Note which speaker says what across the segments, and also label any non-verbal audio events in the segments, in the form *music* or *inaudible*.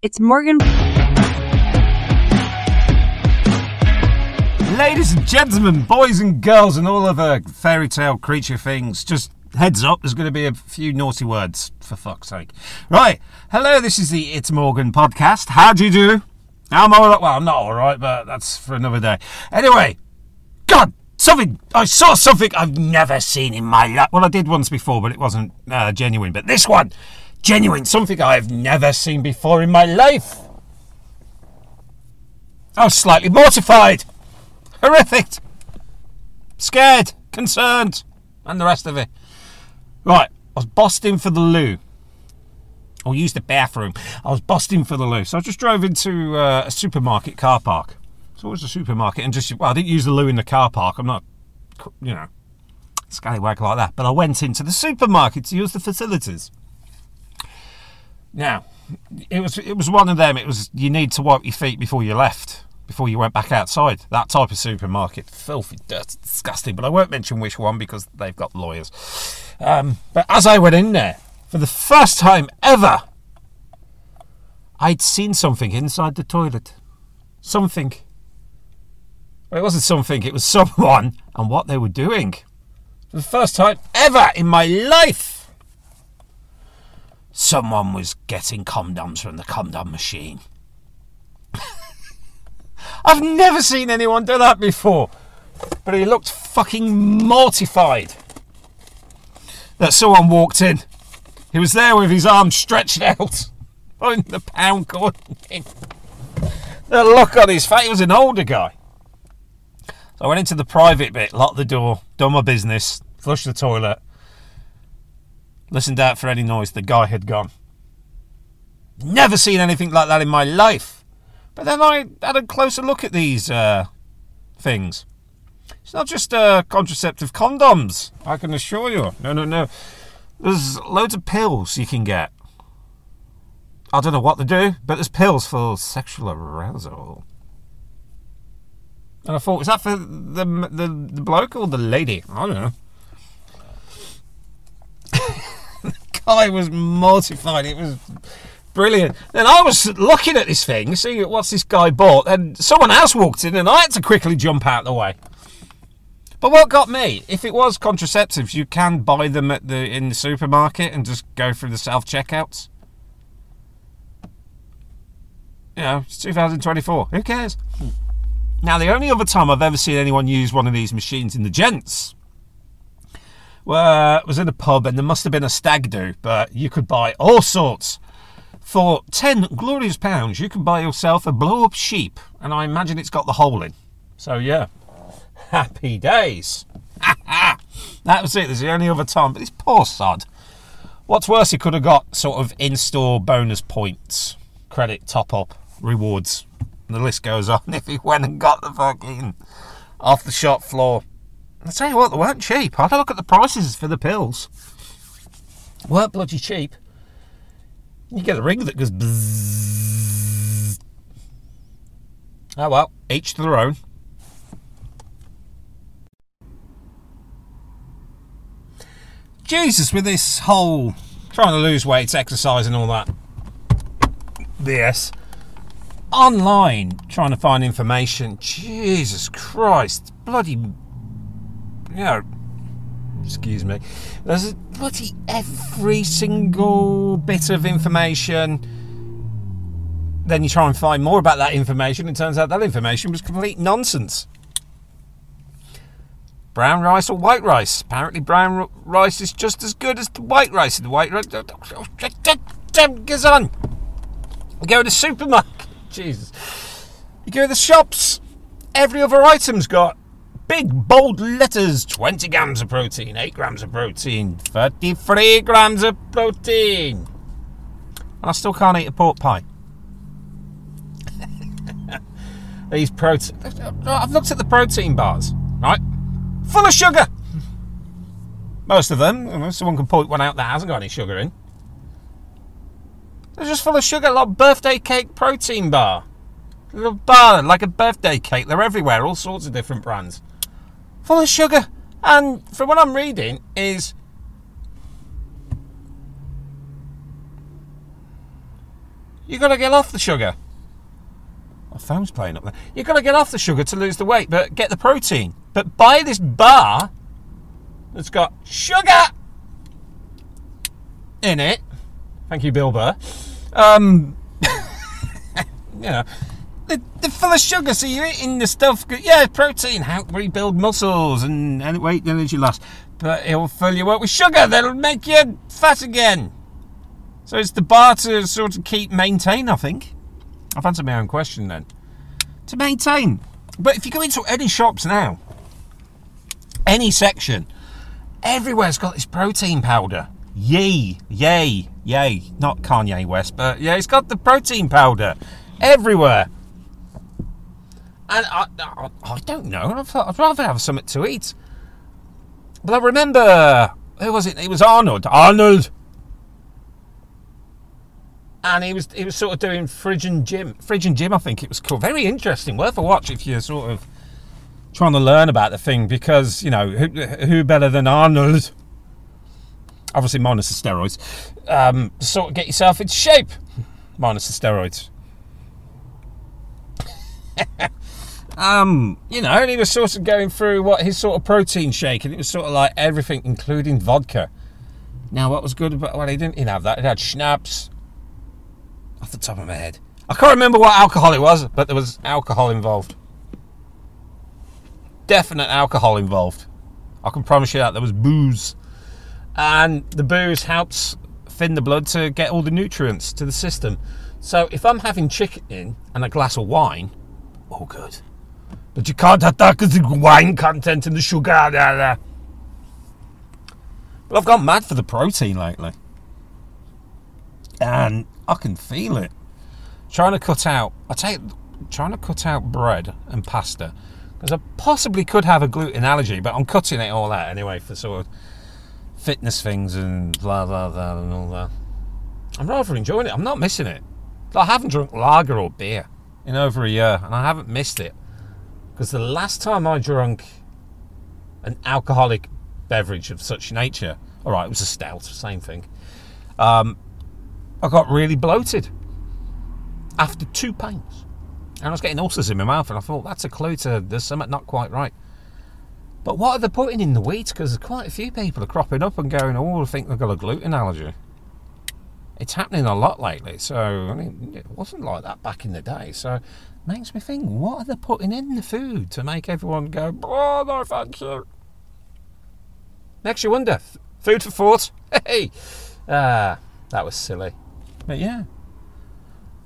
Speaker 1: It's Morgan.
Speaker 2: Ladies and gentlemen, boys and girls, and all other fairy tale creature things, just heads up, there's going to be a few naughty words, for fuck's sake. Right, hello, this is the It's Morgan podcast. How do you do? I'm alright. Well, I'm not alright, but that's for another day. Anyway, God, something, I saw something I've never seen in my life. Well, I did once before, but it wasn't uh, genuine. But this one, genuine, something I've never seen before in my life. I was slightly mortified horrific, scared, concerned, and the rest of it. Right, I was busting for the loo. Or used the bathroom. I was busting for the loo. So I just drove into uh, a supermarket car park. So it was a supermarket and just, well, I didn't use the loo in the car park. I'm not, you know, scallywag like that. But I went into the supermarket to use the facilities. Now, it was it was one of them. It was you need to wipe your feet before you left before you went back outside. That type of supermarket, filthy, dirty, disgusting. But I won't mention which one because they've got lawyers. Um, but as I went in there, for the first time ever, I'd seen something inside the toilet. Something. Well, it wasn't something, it was *laughs* someone and what they were doing. For the first time ever in my life, someone was getting condoms from the condom machine. *laughs* I've never seen anyone do that before. But he looked fucking mortified that someone walked in. He was there with his arms stretched out, *laughs* putting the pound coin in. The look on his face, he was an older guy. So I went into the private bit, locked the door, done my business, flushed the toilet, listened out for any noise. The guy had gone. Never seen anything like that in my life. But then I had a closer look at these uh, things. It's not just uh, contraceptive condoms, I can assure you. No, no, no. There's loads of pills you can get. I don't know what to do, but there's pills for sexual arousal. And I thought, is that for the the, the bloke or the lady? I don't know. Oh, the guy was mortified. It was Brilliant. Then I was looking at this thing, seeing what's this guy bought, and someone else walked in, and I had to quickly jump out of the way. But what got me, if it was contraceptives, you can buy them at the in the supermarket and just go through the self checkouts. You know, it's 2024. Who cares? Hmm. Now, the only other time I've ever seen anyone use one of these machines in the gents well, was in a pub, and there must have been a stag do, but you could buy all sorts for 10 glorious pounds, you can buy yourself a blow up sheep, and I imagine it's got the hole in. So, yeah, happy days. that was it, there's the only other time. But this poor sod. What's worse, he could have got sort of in store bonus points, credit, top up, rewards. The list goes on *laughs* if he went and got the fucking off the shop floor. I tell you what, they weren't cheap. I had a look at the prices for the pills. Weren't bloody cheap. You get a ring that goes bzzz. Oh well, each to their own. Jesus, with this whole trying to lose weight, exercise, and all that BS. Online, trying to find information. Jesus Christ. Bloody. Know, excuse me. There's bloody every single bit of information. Then you try and find more about that information, it turns out that information was complete nonsense. Brown rice or white rice? Apparently, brown rice is just as good as the white rice. The white rice. Goes on. You go to the supermarket. *laughs* Jesus. You go to the shops. Every other item's got big bold letters 20 grams of protein, 8 grams of protein, 33 grams of protein. I still can't eat a pork pie. *laughs* These protein. I've looked at the protein bars, right? Full of sugar. Most of them. Someone can point one out that hasn't got any sugar in. They're just full of sugar, like birthday cake protein bar. A little bar, like a birthday cake. They're everywhere, all sorts of different brands full of sugar. And from what I'm reading, is you've got to get off the sugar. My phone's playing up there. You've got to get off the sugar to lose the weight, but get the protein. But buy this bar that's got sugar in it. Thank you, Bill Burr. Um, *laughs* they're, full of sugar, so you're eating the stuff. Yeah, protein, help rebuild muscles and, and weight energy loss. But it'll fill you up with sugar that'll make you fat again. So it's the bar to sort of keep maintain, I think. I've answered my own question then. To maintain. But if you go into any shops now, any section, everywhere's got this protein powder. Yay, yay, yay. Not Kanye West, but yeah, it's got the protein powder everywhere. And I, I, I don't know. I'd rather have something to eat. But I remember, who was it? It was Arnold. Arnold. And he was he was sort of doing and Gym. Fridge Gym, I think it was cool. Very interesting. Worth a watch if you're sort of trying to learn about the thing because, you know, who, who better than Arnold? Obviously, minus the steroids. Um, sort of get yourself into shape. Minus the steroids. *laughs* um, you know, and he was sort of going through what his sort of protein shake, and it was sort of like everything, including vodka. Now, what was good about well, he didn't have that. It had schnapps. Off the top of my head, I can't remember what alcohol it was, but there was alcohol involved. Definite alcohol involved. I can promise you that there was booze, and the booze helps thin the blood to get all the nutrients to the system. So if I'm having chicken and a glass of wine, all good. But you can't have that because the wine content and the sugar. Blah, blah. But I've gone mad for the protein lately. And I can feel it. Trying to cut out, I take, trying to cut out bread and pasta. Because I possibly could have a gluten allergy, but I'm cutting it all out anyway for sort of fitness things and blah, blah, blah, and all that. I'm rather enjoying it. I'm not missing it. I haven't drunk lager or beer in over a year, and I haven't missed it. Because the last time I drank an alcoholic beverage of such nature, all right, it was a stout, same thing. Um, I got really bloated after two pints, and I was getting ulcers in my mouth, and I thought that's a clue to there's something not quite right. But what are they putting in the wheat? Because quite a few people are cropping up and going, "Oh, I think they've got a gluten allergy." It's happening a lot lately. So I mean, it wasn't like that back in the day. So makes me think, what are they putting in the food to make everyone go, "Oh thank you." Makes you wonder. Food for thought. *laughs* Hey, ah, that was silly. But yeah,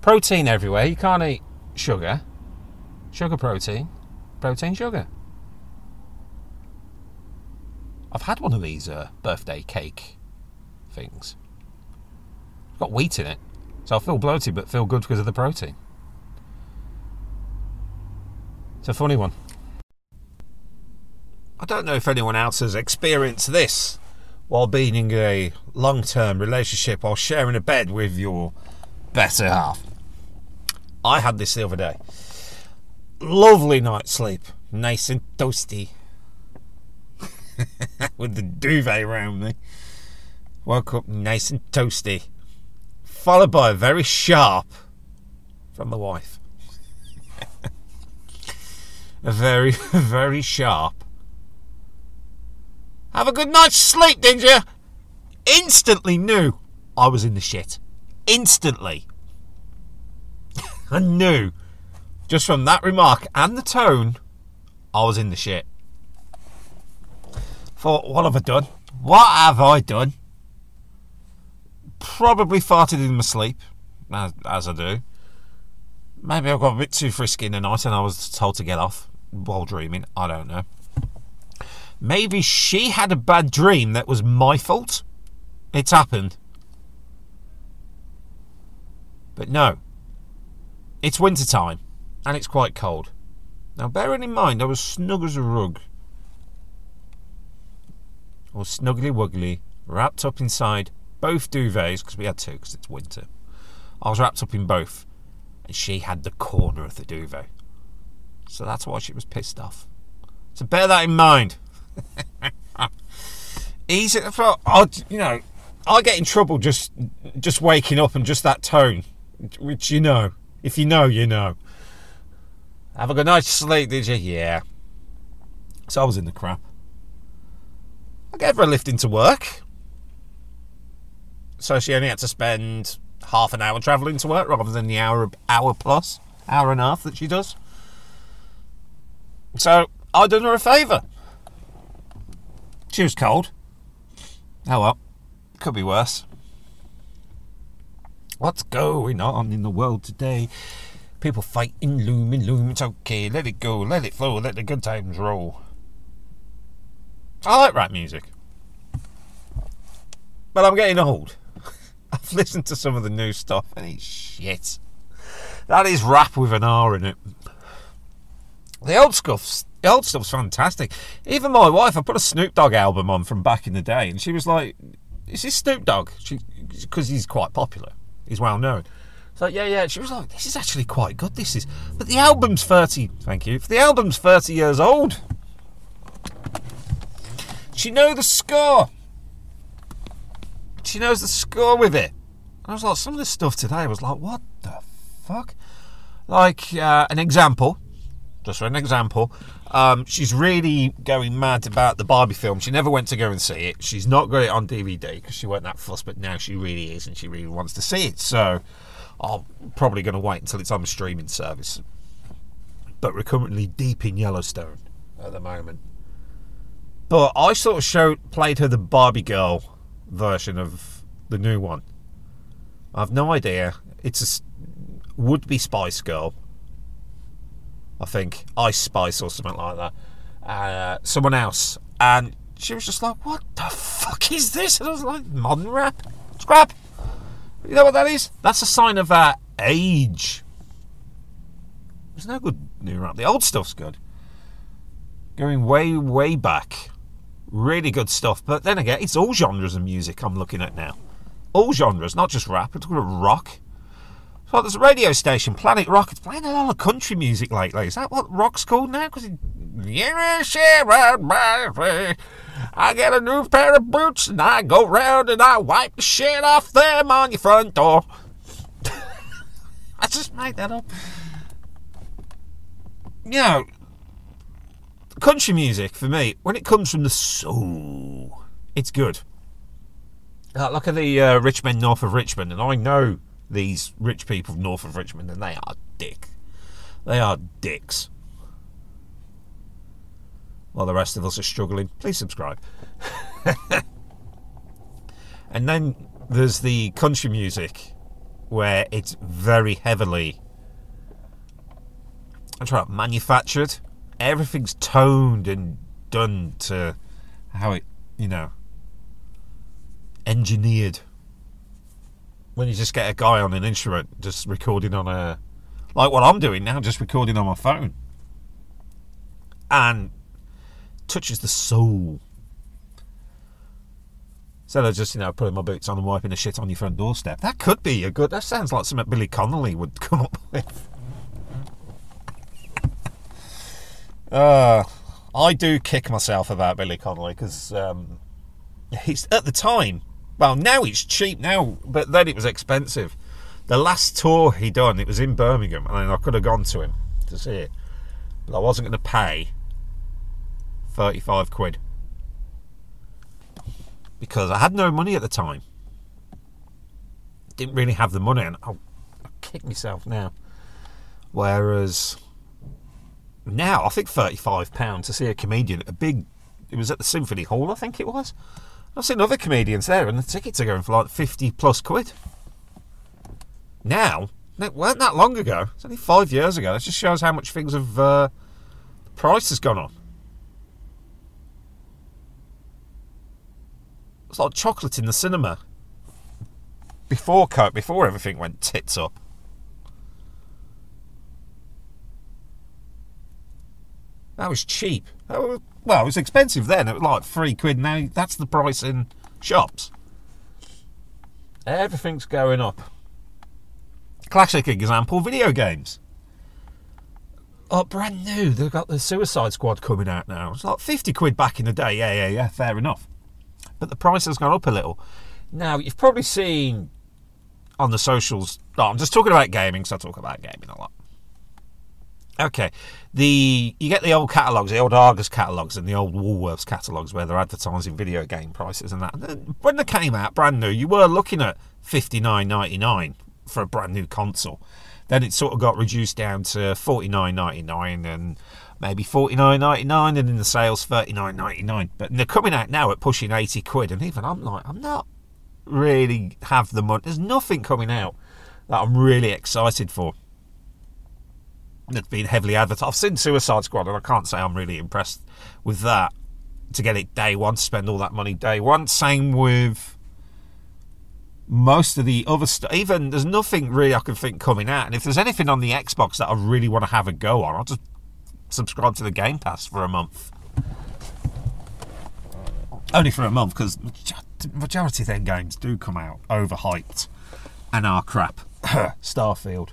Speaker 2: protein everywhere. You can't eat sugar. Sugar protein. Protein sugar. I've had one of these uh, birthday cake things. It's got wheat in it, so I feel bloated but feel good because of the protein. It's a funny one. I don't know if anyone else has experienced this while being in a long term relationship or sharing a bed with your better half. I had this the other day. Lovely night's sleep, nice and toasty. *laughs* with the duvet around me. Woke up nice and toasty. Followed by a very sharp from the wife. Very, *laughs* very sharp. Have a good night's sleep, didn't? Instantly knew I was in the shit. Instantly. *laughs* I knew. Just from that remark and the tone, I was in the shit. Thought, what have I done? What have I done? Probably farted in my sleep, as, as I do. Maybe I got a bit too frisky in the night and I was told to get off while dreaming. I don't know. Maybe she had a bad dream that was my fault. It's happened. But no. It's winter time and it's quite cold. Now, bearing in mind, I was snug as a rug or snuggly wuggly, wrapped up inside both duvets, because we had two, because it's winter. I was wrapped up in both, and she had the corner of the duvet. So that's why she was pissed off. So bear that in mind. *laughs* Easy for, I, you know, I get in trouble just just waking up and just that tone. which you know. If you know, you know. Have a good night's sleep, did you? Yeah. So I was in the crap. I gave her a lift into work. So she only had to spend half an hour travelling to work rather than the hour hour plus, hour and a half that she does. So I did her a favour. She was cold. Oh well, could be worse. What's going on in the world today? People fighting, looming, loom. It's okay. Let it go. Let it flow. Let the good times roll. I like rap music. But I'm getting old. *laughs* I've listened to some of the new stuff and it's shit. That is rap with an R in it. The old stuff's the old stuff's fantastic. Even my wife, I put a Snoop Dogg album on from back in the day, and she was like, "Is this Snoop Dogg?" Because he's quite popular, he's well known. So yeah, yeah. She was like, "This is actually quite good. This is." But the album's thirty. Thank you. The album's thirty years old. She know the score. She knows the score with it. I was like, some of this stuff today was like, what the fuck? Like uh, an example, just for an example, um, she's really going mad about the Barbie film. She never went to go and see it. She's not got it on DVD because she weren't that fussed, but now she really is and she really wants to see it. So I'm probably going to wait until it's on the streaming service. But we're currently deep in Yellowstone at the moment. But I sort of showed, played her the Barbie girl version of the new one. I've no idea. It's a would be Spice Girl. I think Ice Spice or something like that. Uh, someone else, and she was just like, "What the fuck is this?" And I was like, "Modern rap, scrap." You know what that is? That's a sign of uh, age. There's no good new rap. The old stuff's good. Going way, way back. Really good stuff. But then again, it's all genres of music I'm looking at now. All genres, not just rap. I'm talking about rock. So there's a radio station, Planet Rock. It's playing a lot of country music lately. Is that what rock's called now? Because I get a new pair of boots and I go round and I wipe the shit off them on your front door. *laughs* I just made that up. You know, country music for me, when it comes from the soul, it's good. Look at the uh, rich men north of Richmond, and I know these rich people north of Richmond, and they are dick. They are dicks. While the rest of us are struggling, please subscribe. *laughs* and then there's the country music, where it's very heavily I'm trying manufactured everything's toned and done to how it, you know, engineered. When you just get a guy on an instrument just recording on a, like what I'm doing now, just recording on my phone, and touches the soul. Instead of just, you know, putting my boots on and wiping the shit on your front doorstep. That could be a good, that sounds like something Billy Connolly would *laughs* come up with. Uh, I do kick myself about Billy Connolly because um, he's at the time. Well, now it's cheap now, but then it was expensive. The last tour he done, it was in Birmingham, and I could have gone to him to see it, but I wasn't going to pay thirty-five quid because I had no money at the time. Didn't really have the money, and I'll, I'll kick myself now. Whereas now I think thirty-five pounds to see a comedian at a big. It was at the Symphony Hall, I think it was. I've seen other comedians there, and the tickets are going for like fifty plus quid. Now, it weren't that long ago. It's only five years ago. That just shows how much things have. Uh, the price has gone on. It's like chocolate in the cinema. Before before everything went tits up. That was cheap. well, it was expensive then. It was like three quid. Now that's the price in shops. Everything's going up. Classic example: video games. Oh, brand new. They've got the Suicide Squad coming out now. It's like fifty quid back in the day. Yeah, yeah, yeah. Fair enough. But the price has gone up a little. Now you've probably seen on the socials No, I'm just talking about gaming, so I talk about gaming a lot. Okay, the you get the old catalogs, the old Argos catalogs, and the old Woolworths catalogs where they're advertising video game prices and that. When they came out brand new, you were looking at fifty nine ninety nine for a brand new console. Then it sort of got reduced down to forty nine ninety nine and maybe forty nine ninety nine, and in the sales thirty nine ninety nine. But they're coming out now at pushing eighty quid, and even I'm like, I'm not really have the money. There's nothing coming out that I'm really excited for. That's been heavily advertised. I've seen Suicide Squad, and I can't say I'm really impressed with that. To get it day one, spend all that money day one. Same with most of the other stuff. Even there's nothing really I can think coming out. And if there's anything on the Xbox that I really want to have a go on, I'll just subscribe to the Game Pass for a month. Only for a month, because majority of their games do come out overhyped and are crap. *clears throat* Starfield.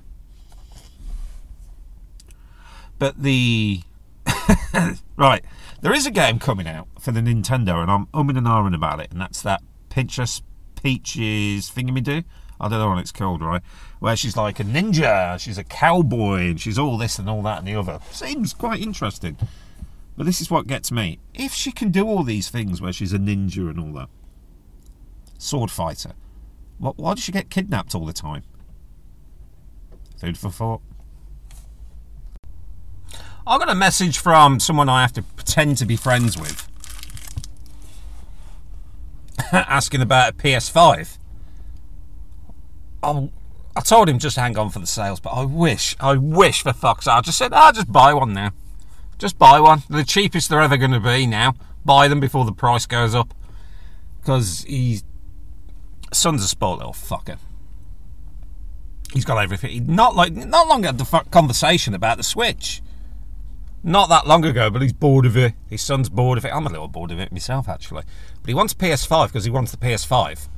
Speaker 2: But the *laughs* right, there is a game coming out for the Nintendo, and I'm umming and ahhing about it, and that's that Princess Peach's do. I don't know what it's called, right? Where she's like a ninja, she's a cowboy, and she's all this and all that and the other. Seems quite interesting. But this is what gets me. If she can do all these things where she's a ninja and all that, sword fighter, why does she get kidnapped all the time? Food for thought. I got a message from someone I have to pretend to be friends with *laughs* asking about a PS5. Oh, I told him just hang on for the sales, but I wish, I wish for fuck's sake, I just said, ah, just buy one now. Just buy one. the cheapest they're ever going to be now. Buy them before the price goes up. Because he's. Son's a spoiled little fucker. He's got everything. Not like not long had the conversation about the Switch. Not that long ago, but he's bored of it. His son's bored of it. I'm a little bored of it myself, actually. But he wants PS5 because he wants the PS5.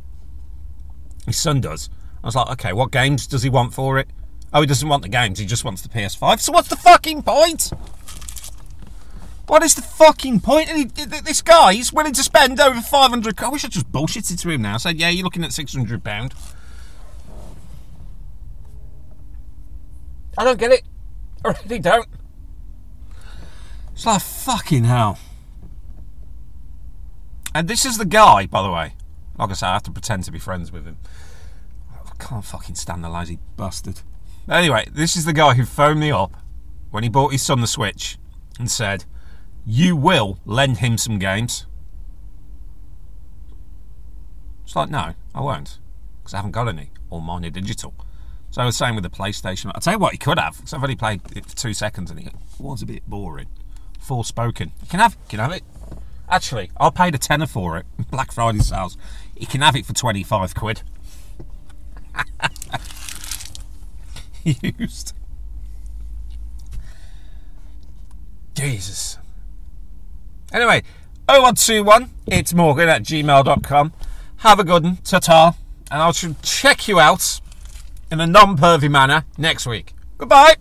Speaker 2: His son does. I was like, okay, what games does he want for it? Oh, he doesn't want the games. He just wants the PS5. So what's the fucking point? What is the fucking point? And he, this guy, he's willing to spend over 500 I wish I just bullshitted to him now. Said, yeah, you're looking at 600 pound. I don't get it. *laughs* I really don't. It's like fucking hell. And this is the guy, by the way. Like I say, I have to pretend to be friends with him. I can't fucking stand the lazy bastard. Anyway, this is the guy who phoned me up when he bought his son the Switch and said, You will lend him some games. It's like, no, I won't. Because I haven't got any. All mine are digital. So I was saying with the PlayStation, I'll tell you what, he could have. Because I've only played it for two seconds and it was a bit boring spoken. You can have, you can have it. Actually, I paid a tenner for it. *laughs* Black Friday sales. You can have it for twenty five quid. *laughs* Used. Jesus. Anyway, 0121, it's Morgan at gmail.com. Have a good one, ta ta, and I shall check you out in a non pervy manner next week. Goodbye.